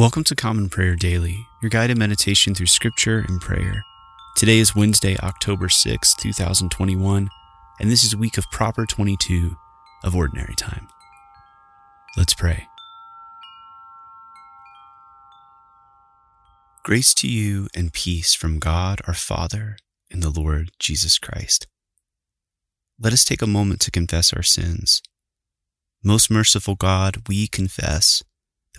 Welcome to Common Prayer Daily, your guided meditation through scripture and prayer. Today is Wednesday, October 6, 2021, and this is week of proper 22 of ordinary time. Let's pray. Grace to you and peace from God our Father and the Lord Jesus Christ. Let us take a moment to confess our sins. Most merciful God, we confess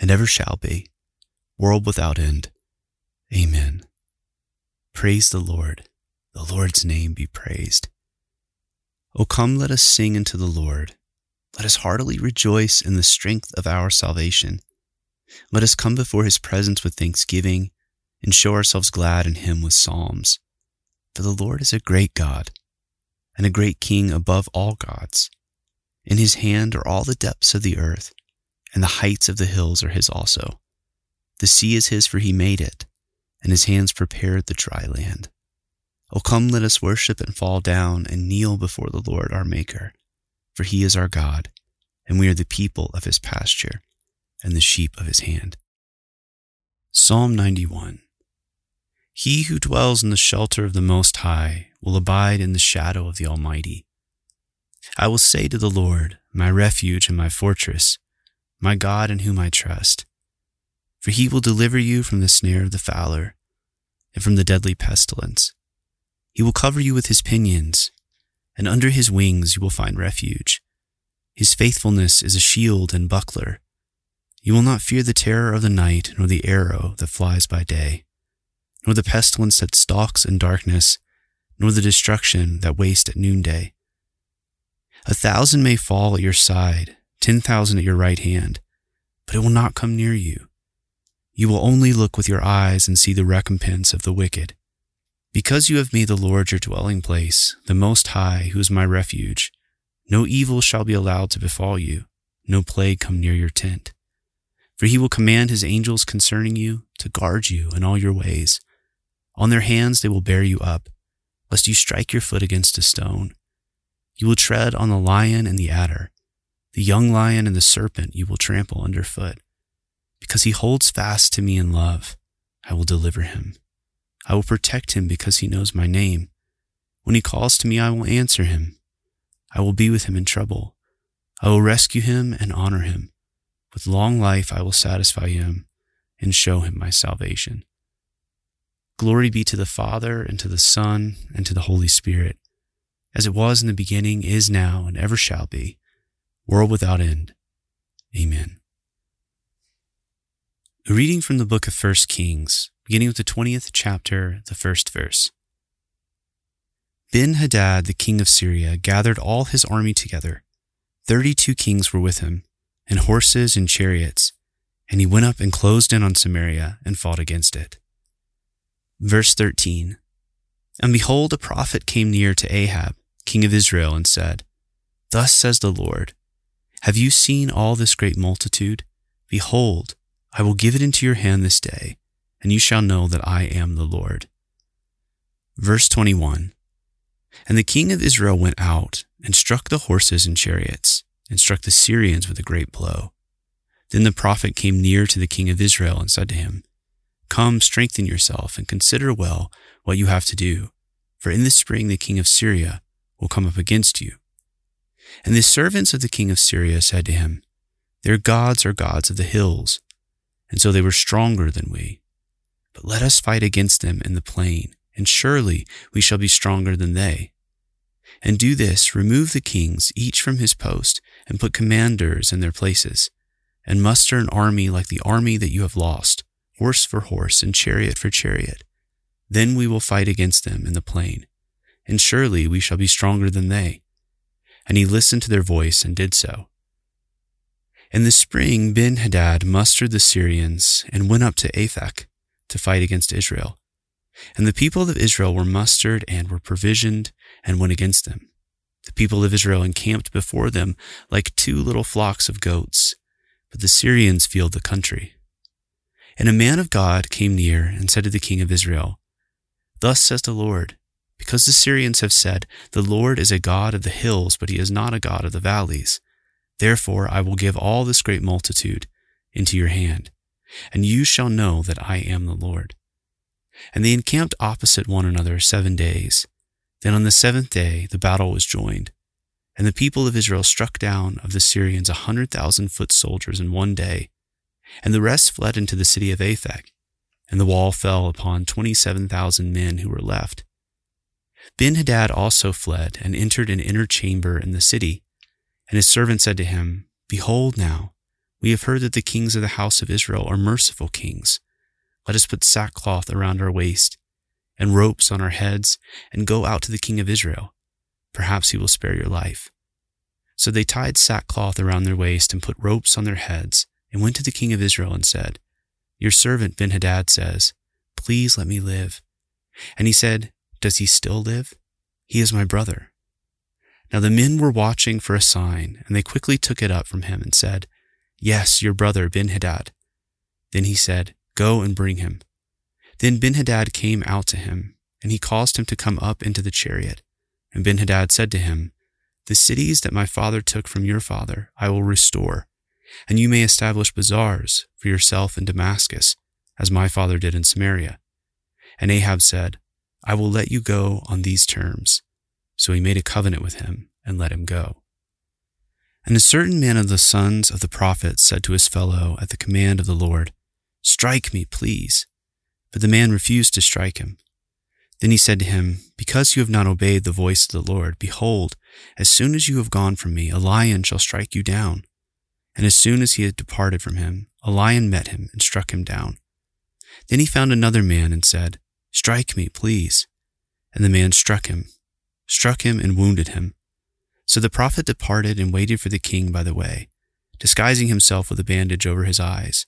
and ever shall be, world without end. Amen. Praise the Lord. The Lord's name be praised. O come, let us sing unto the Lord. Let us heartily rejoice in the strength of our salvation. Let us come before his presence with thanksgiving and show ourselves glad in him with psalms. For the Lord is a great God and a great King above all gods. In his hand are all the depths of the earth, and the heights of the hills are his also. The sea is his, for he made it, and his hands prepared the dry land. O come, let us worship and fall down and kneel before the Lord our Maker, for he is our God, and we are the people of his pasture and the sheep of his hand. Psalm 91 He who dwells in the shelter of the Most High will abide in the shadow of the Almighty. I will say to the Lord, my refuge and my fortress, my God in whom I trust. For he will deliver you from the snare of the fowler and from the deadly pestilence. He will cover you with his pinions, and under his wings you will find refuge. His faithfulness is a shield and buckler. You will not fear the terror of the night, nor the arrow that flies by day, nor the pestilence that stalks in darkness, nor the destruction that wastes at noonday. A thousand may fall at your side, ten thousand at your right hand, but it will not come near you. You will only look with your eyes and see the recompense of the wicked. Because you have made the Lord your dwelling place, the Most High, who is my refuge, no evil shall be allowed to befall you, no plague come near your tent. For he will command his angels concerning you to guard you in all your ways. On their hands they will bear you up, lest you strike your foot against a stone. You will tread on the lion and the adder, the young lion and the serpent you will trample underfoot. Because he holds fast to me in love, I will deliver him. I will protect him because he knows my name. When he calls to me, I will answer him. I will be with him in trouble. I will rescue him and honor him. With long life, I will satisfy him and show him my salvation. Glory be to the Father, and to the Son, and to the Holy Spirit, as it was in the beginning, is now, and ever shall be, world without end. Amen. A reading from the book of 1 Kings, beginning with the 20th chapter, the first verse. Ben Hadad, the king of Syria, gathered all his army together. Thirty two kings were with him, and horses and chariots, and he went up and closed in on Samaria and fought against it. Verse 13 And behold, a prophet came near to Ahab, king of Israel, and said, Thus says the Lord, Have you seen all this great multitude? Behold, I will give it into your hand this day, and you shall know that I am the Lord. Verse 21 And the king of Israel went out and struck the horses and chariots, and struck the Syrians with a great blow. Then the prophet came near to the king of Israel and said to him, Come, strengthen yourself, and consider well what you have to do, for in the spring the king of Syria will come up against you. And the servants of the king of Syria said to him, Their gods are gods of the hills and so they were stronger than we. But let us fight against them in the plain, and surely we shall be stronger than they. And do this remove the kings, each from his post, and put commanders in their places, and muster an army like the army that you have lost, horse for horse, and chariot for chariot. Then we will fight against them in the plain, and surely we shall be stronger than they. And he listened to their voice and did so. In the spring, Ben Hadad mustered the Syrians and went up to Aphek to fight against Israel. And the people of Israel were mustered and were provisioned and went against them. The people of Israel encamped before them like two little flocks of goats, but the Syrians filled the country. And a man of God came near and said to the king of Israel, Thus says the Lord, because the Syrians have said, The Lord is a God of the hills, but he is not a God of the valleys. Therefore I will give all this great multitude into your hand, and you shall know that I am the Lord. And they encamped opposite one another seven days. Then on the seventh day the battle was joined, and the people of Israel struck down of the Syrians a hundred thousand foot soldiers in one day, and the rest fled into the city of Aphek, and the wall fell upon twenty seven thousand men who were left. Ben Hadad also fled and entered an inner chamber in the city and his servant said to him, Behold now, we have heard that the kings of the house of Israel are merciful kings. Let us put sackcloth around our waist and ropes on our heads and go out to the king of Israel. Perhaps he will spare your life. So they tied sackcloth around their waist and put ropes on their heads and went to the king of Israel and said, Your servant Benhadad says, Please let me live. And he said, Does he still live? He is my brother. Now the men were watching for a sign, and they quickly took it up from him and said, Yes, your brother Benhadad. Then he said, Go and bring him. Then Benhadad came out to him, and he caused him to come up into the chariot. And Benhadad said to him, The cities that my father took from your father I will restore, and you may establish bazaars for yourself in Damascus, as my father did in Samaria. And Ahab said, I will let you go on these terms. So he made a covenant with him and let him go. And a certain man of the sons of the prophets said to his fellow at the command of the Lord, Strike me, please. But the man refused to strike him. Then he said to him, Because you have not obeyed the voice of the Lord, behold, as soon as you have gone from me, a lion shall strike you down. And as soon as he had departed from him, a lion met him and struck him down. Then he found another man and said, Strike me, please. And the man struck him struck him, and wounded him. So the prophet departed and waited for the king by the way, disguising himself with a bandage over his eyes.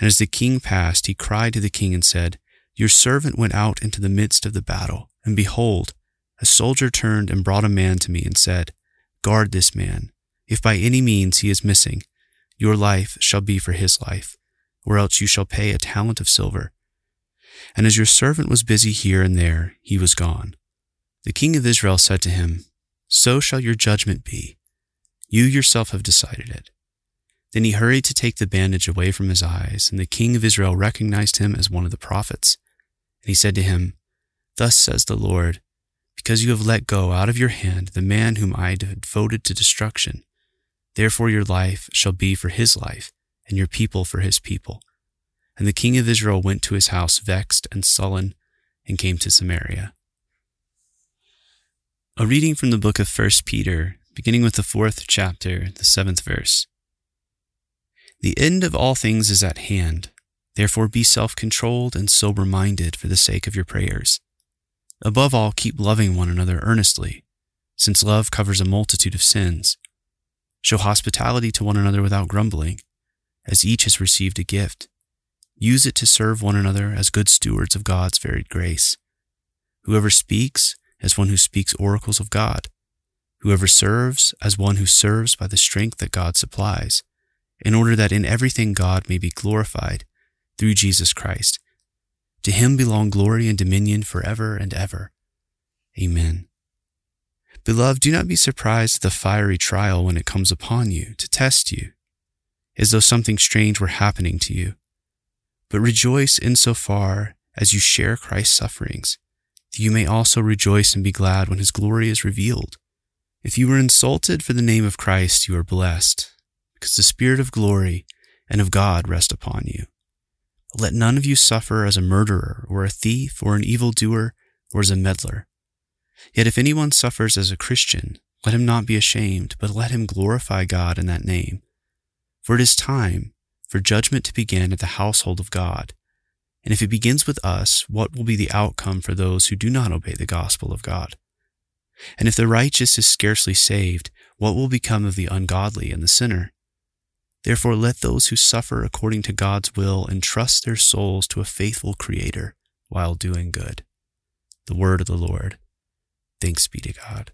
And as the king passed, he cried to the king and said, Your servant went out into the midst of the battle, and behold, a soldier turned and brought a man to me and said, Guard this man. If by any means he is missing, your life shall be for his life, or else you shall pay a talent of silver. And as your servant was busy here and there, he was gone. The king of Israel said to him, So shall your judgment be. You yourself have decided it. Then he hurried to take the bandage away from his eyes, and the king of Israel recognized him as one of the prophets. And he said to him, Thus says the Lord, because you have let go out of your hand the man whom I had devoted to destruction. Therefore your life shall be for his life, and your people for his people. And the king of Israel went to his house vexed and sullen, and came to Samaria. A reading from the book of 1 Peter, beginning with the fourth chapter, the seventh verse. The end of all things is at hand. Therefore be self controlled and sober minded for the sake of your prayers. Above all, keep loving one another earnestly, since love covers a multitude of sins. Show hospitality to one another without grumbling, as each has received a gift. Use it to serve one another as good stewards of God's varied grace. Whoever speaks, as one who speaks oracles of God, whoever serves as one who serves by the strength that God supplies, in order that in everything God may be glorified through Jesus Christ. To him belong glory and dominion forever and ever. Amen. Beloved, do not be surprised at the fiery trial when it comes upon you to test you, as though something strange were happening to you. But rejoice insofar as you share Christ's sufferings that you may also rejoice and be glad when his glory is revealed. If you were insulted for the name of Christ, you are blessed, because the Spirit of glory and of God rest upon you. Let none of you suffer as a murderer, or a thief, or an evildoer, or as a meddler. Yet if anyone suffers as a Christian, let him not be ashamed, but let him glorify God in that name. For it is time for judgment to begin at the household of God. And if it begins with us, what will be the outcome for those who do not obey the gospel of God? And if the righteous is scarcely saved, what will become of the ungodly and the sinner? Therefore, let those who suffer according to God's will entrust their souls to a faithful Creator while doing good. The word of the Lord. Thanks be to God.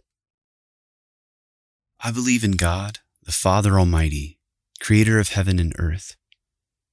I believe in God, the Father Almighty, creator of heaven and earth.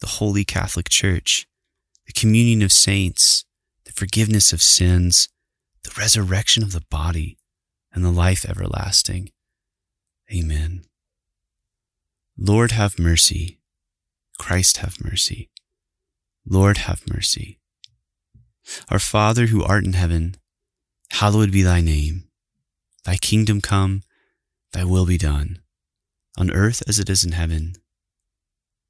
the Holy Catholic Church, the communion of saints, the forgiveness of sins, the resurrection of the body, and the life everlasting. Amen. Lord, have mercy. Christ, have mercy. Lord, have mercy. Our Father who art in heaven, hallowed be thy name. Thy kingdom come, thy will be done, on earth as it is in heaven.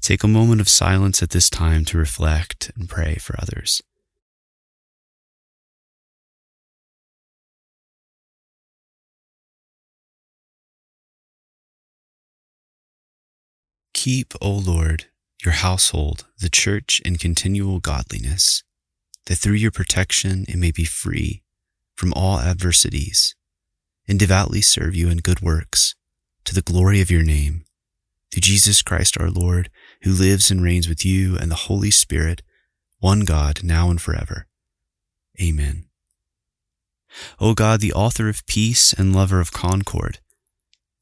Take a moment of silence at this time to reflect and pray for others. Keep, O Lord, your household, the church, in continual godliness, that through your protection it may be free from all adversities, and devoutly serve you in good works, to the glory of your name, through Jesus Christ our Lord, who lives and reigns with you and the Holy Spirit, one God, now and forever. Amen. O God, the author of peace and lover of concord,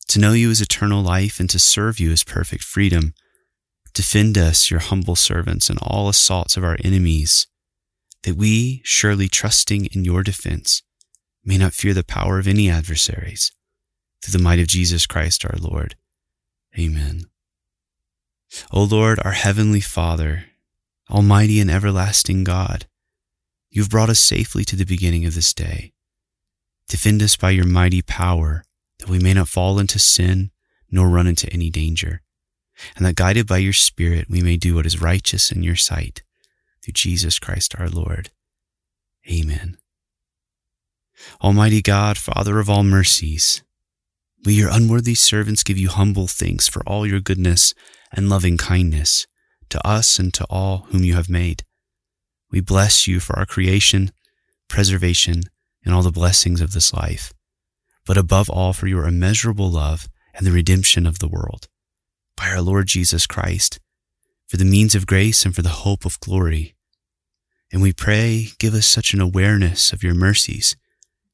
to know you is eternal life and to serve you is perfect freedom. Defend us, your humble servants, in all assaults of our enemies, that we, surely trusting in your defense, may not fear the power of any adversaries. Through the might of Jesus Christ our Lord. Amen. O Lord, our heavenly Father, Almighty and everlasting God, you have brought us safely to the beginning of this day. Defend us by your mighty power that we may not fall into sin nor run into any danger, and that guided by your Spirit we may do what is righteous in your sight, through Jesus Christ our Lord. Amen. Almighty God, Father of all mercies, we, your unworthy servants, give you humble thanks for all your goodness and loving kindness to us and to all whom you have made. We bless you for our creation, preservation, and all the blessings of this life but above all for your immeasurable love and the redemption of the world. By our Lord Jesus Christ, for the means of grace and for the hope of glory. And we pray, give us such an awareness of your mercies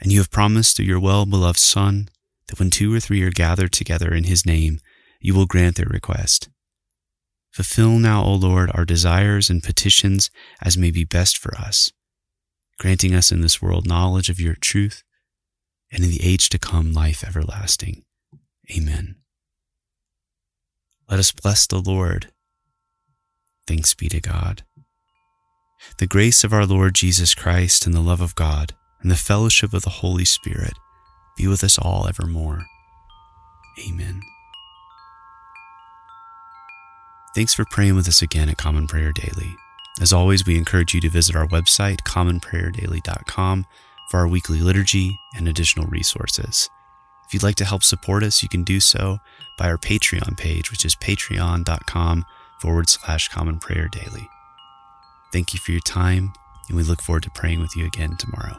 And you have promised through your well beloved Son that when two or three are gathered together in his name, you will grant their request. Fulfill now, O Lord, our desires and petitions as may be best for us, granting us in this world knowledge of your truth, and in the age to come life everlasting. Amen. Let us bless the Lord. Thanks be to God. The grace of our Lord Jesus Christ and the love of God and the fellowship of the Holy Spirit be with us all evermore. Amen. Thanks for praying with us again at Common Prayer Daily. As always, we encourage you to visit our website, commonprayerdaily.com, for our weekly liturgy and additional resources. If you'd like to help support us, you can do so by our Patreon page, which is patreon.com forward slash common prayer daily. Thank you for your time, and we look forward to praying with you again tomorrow.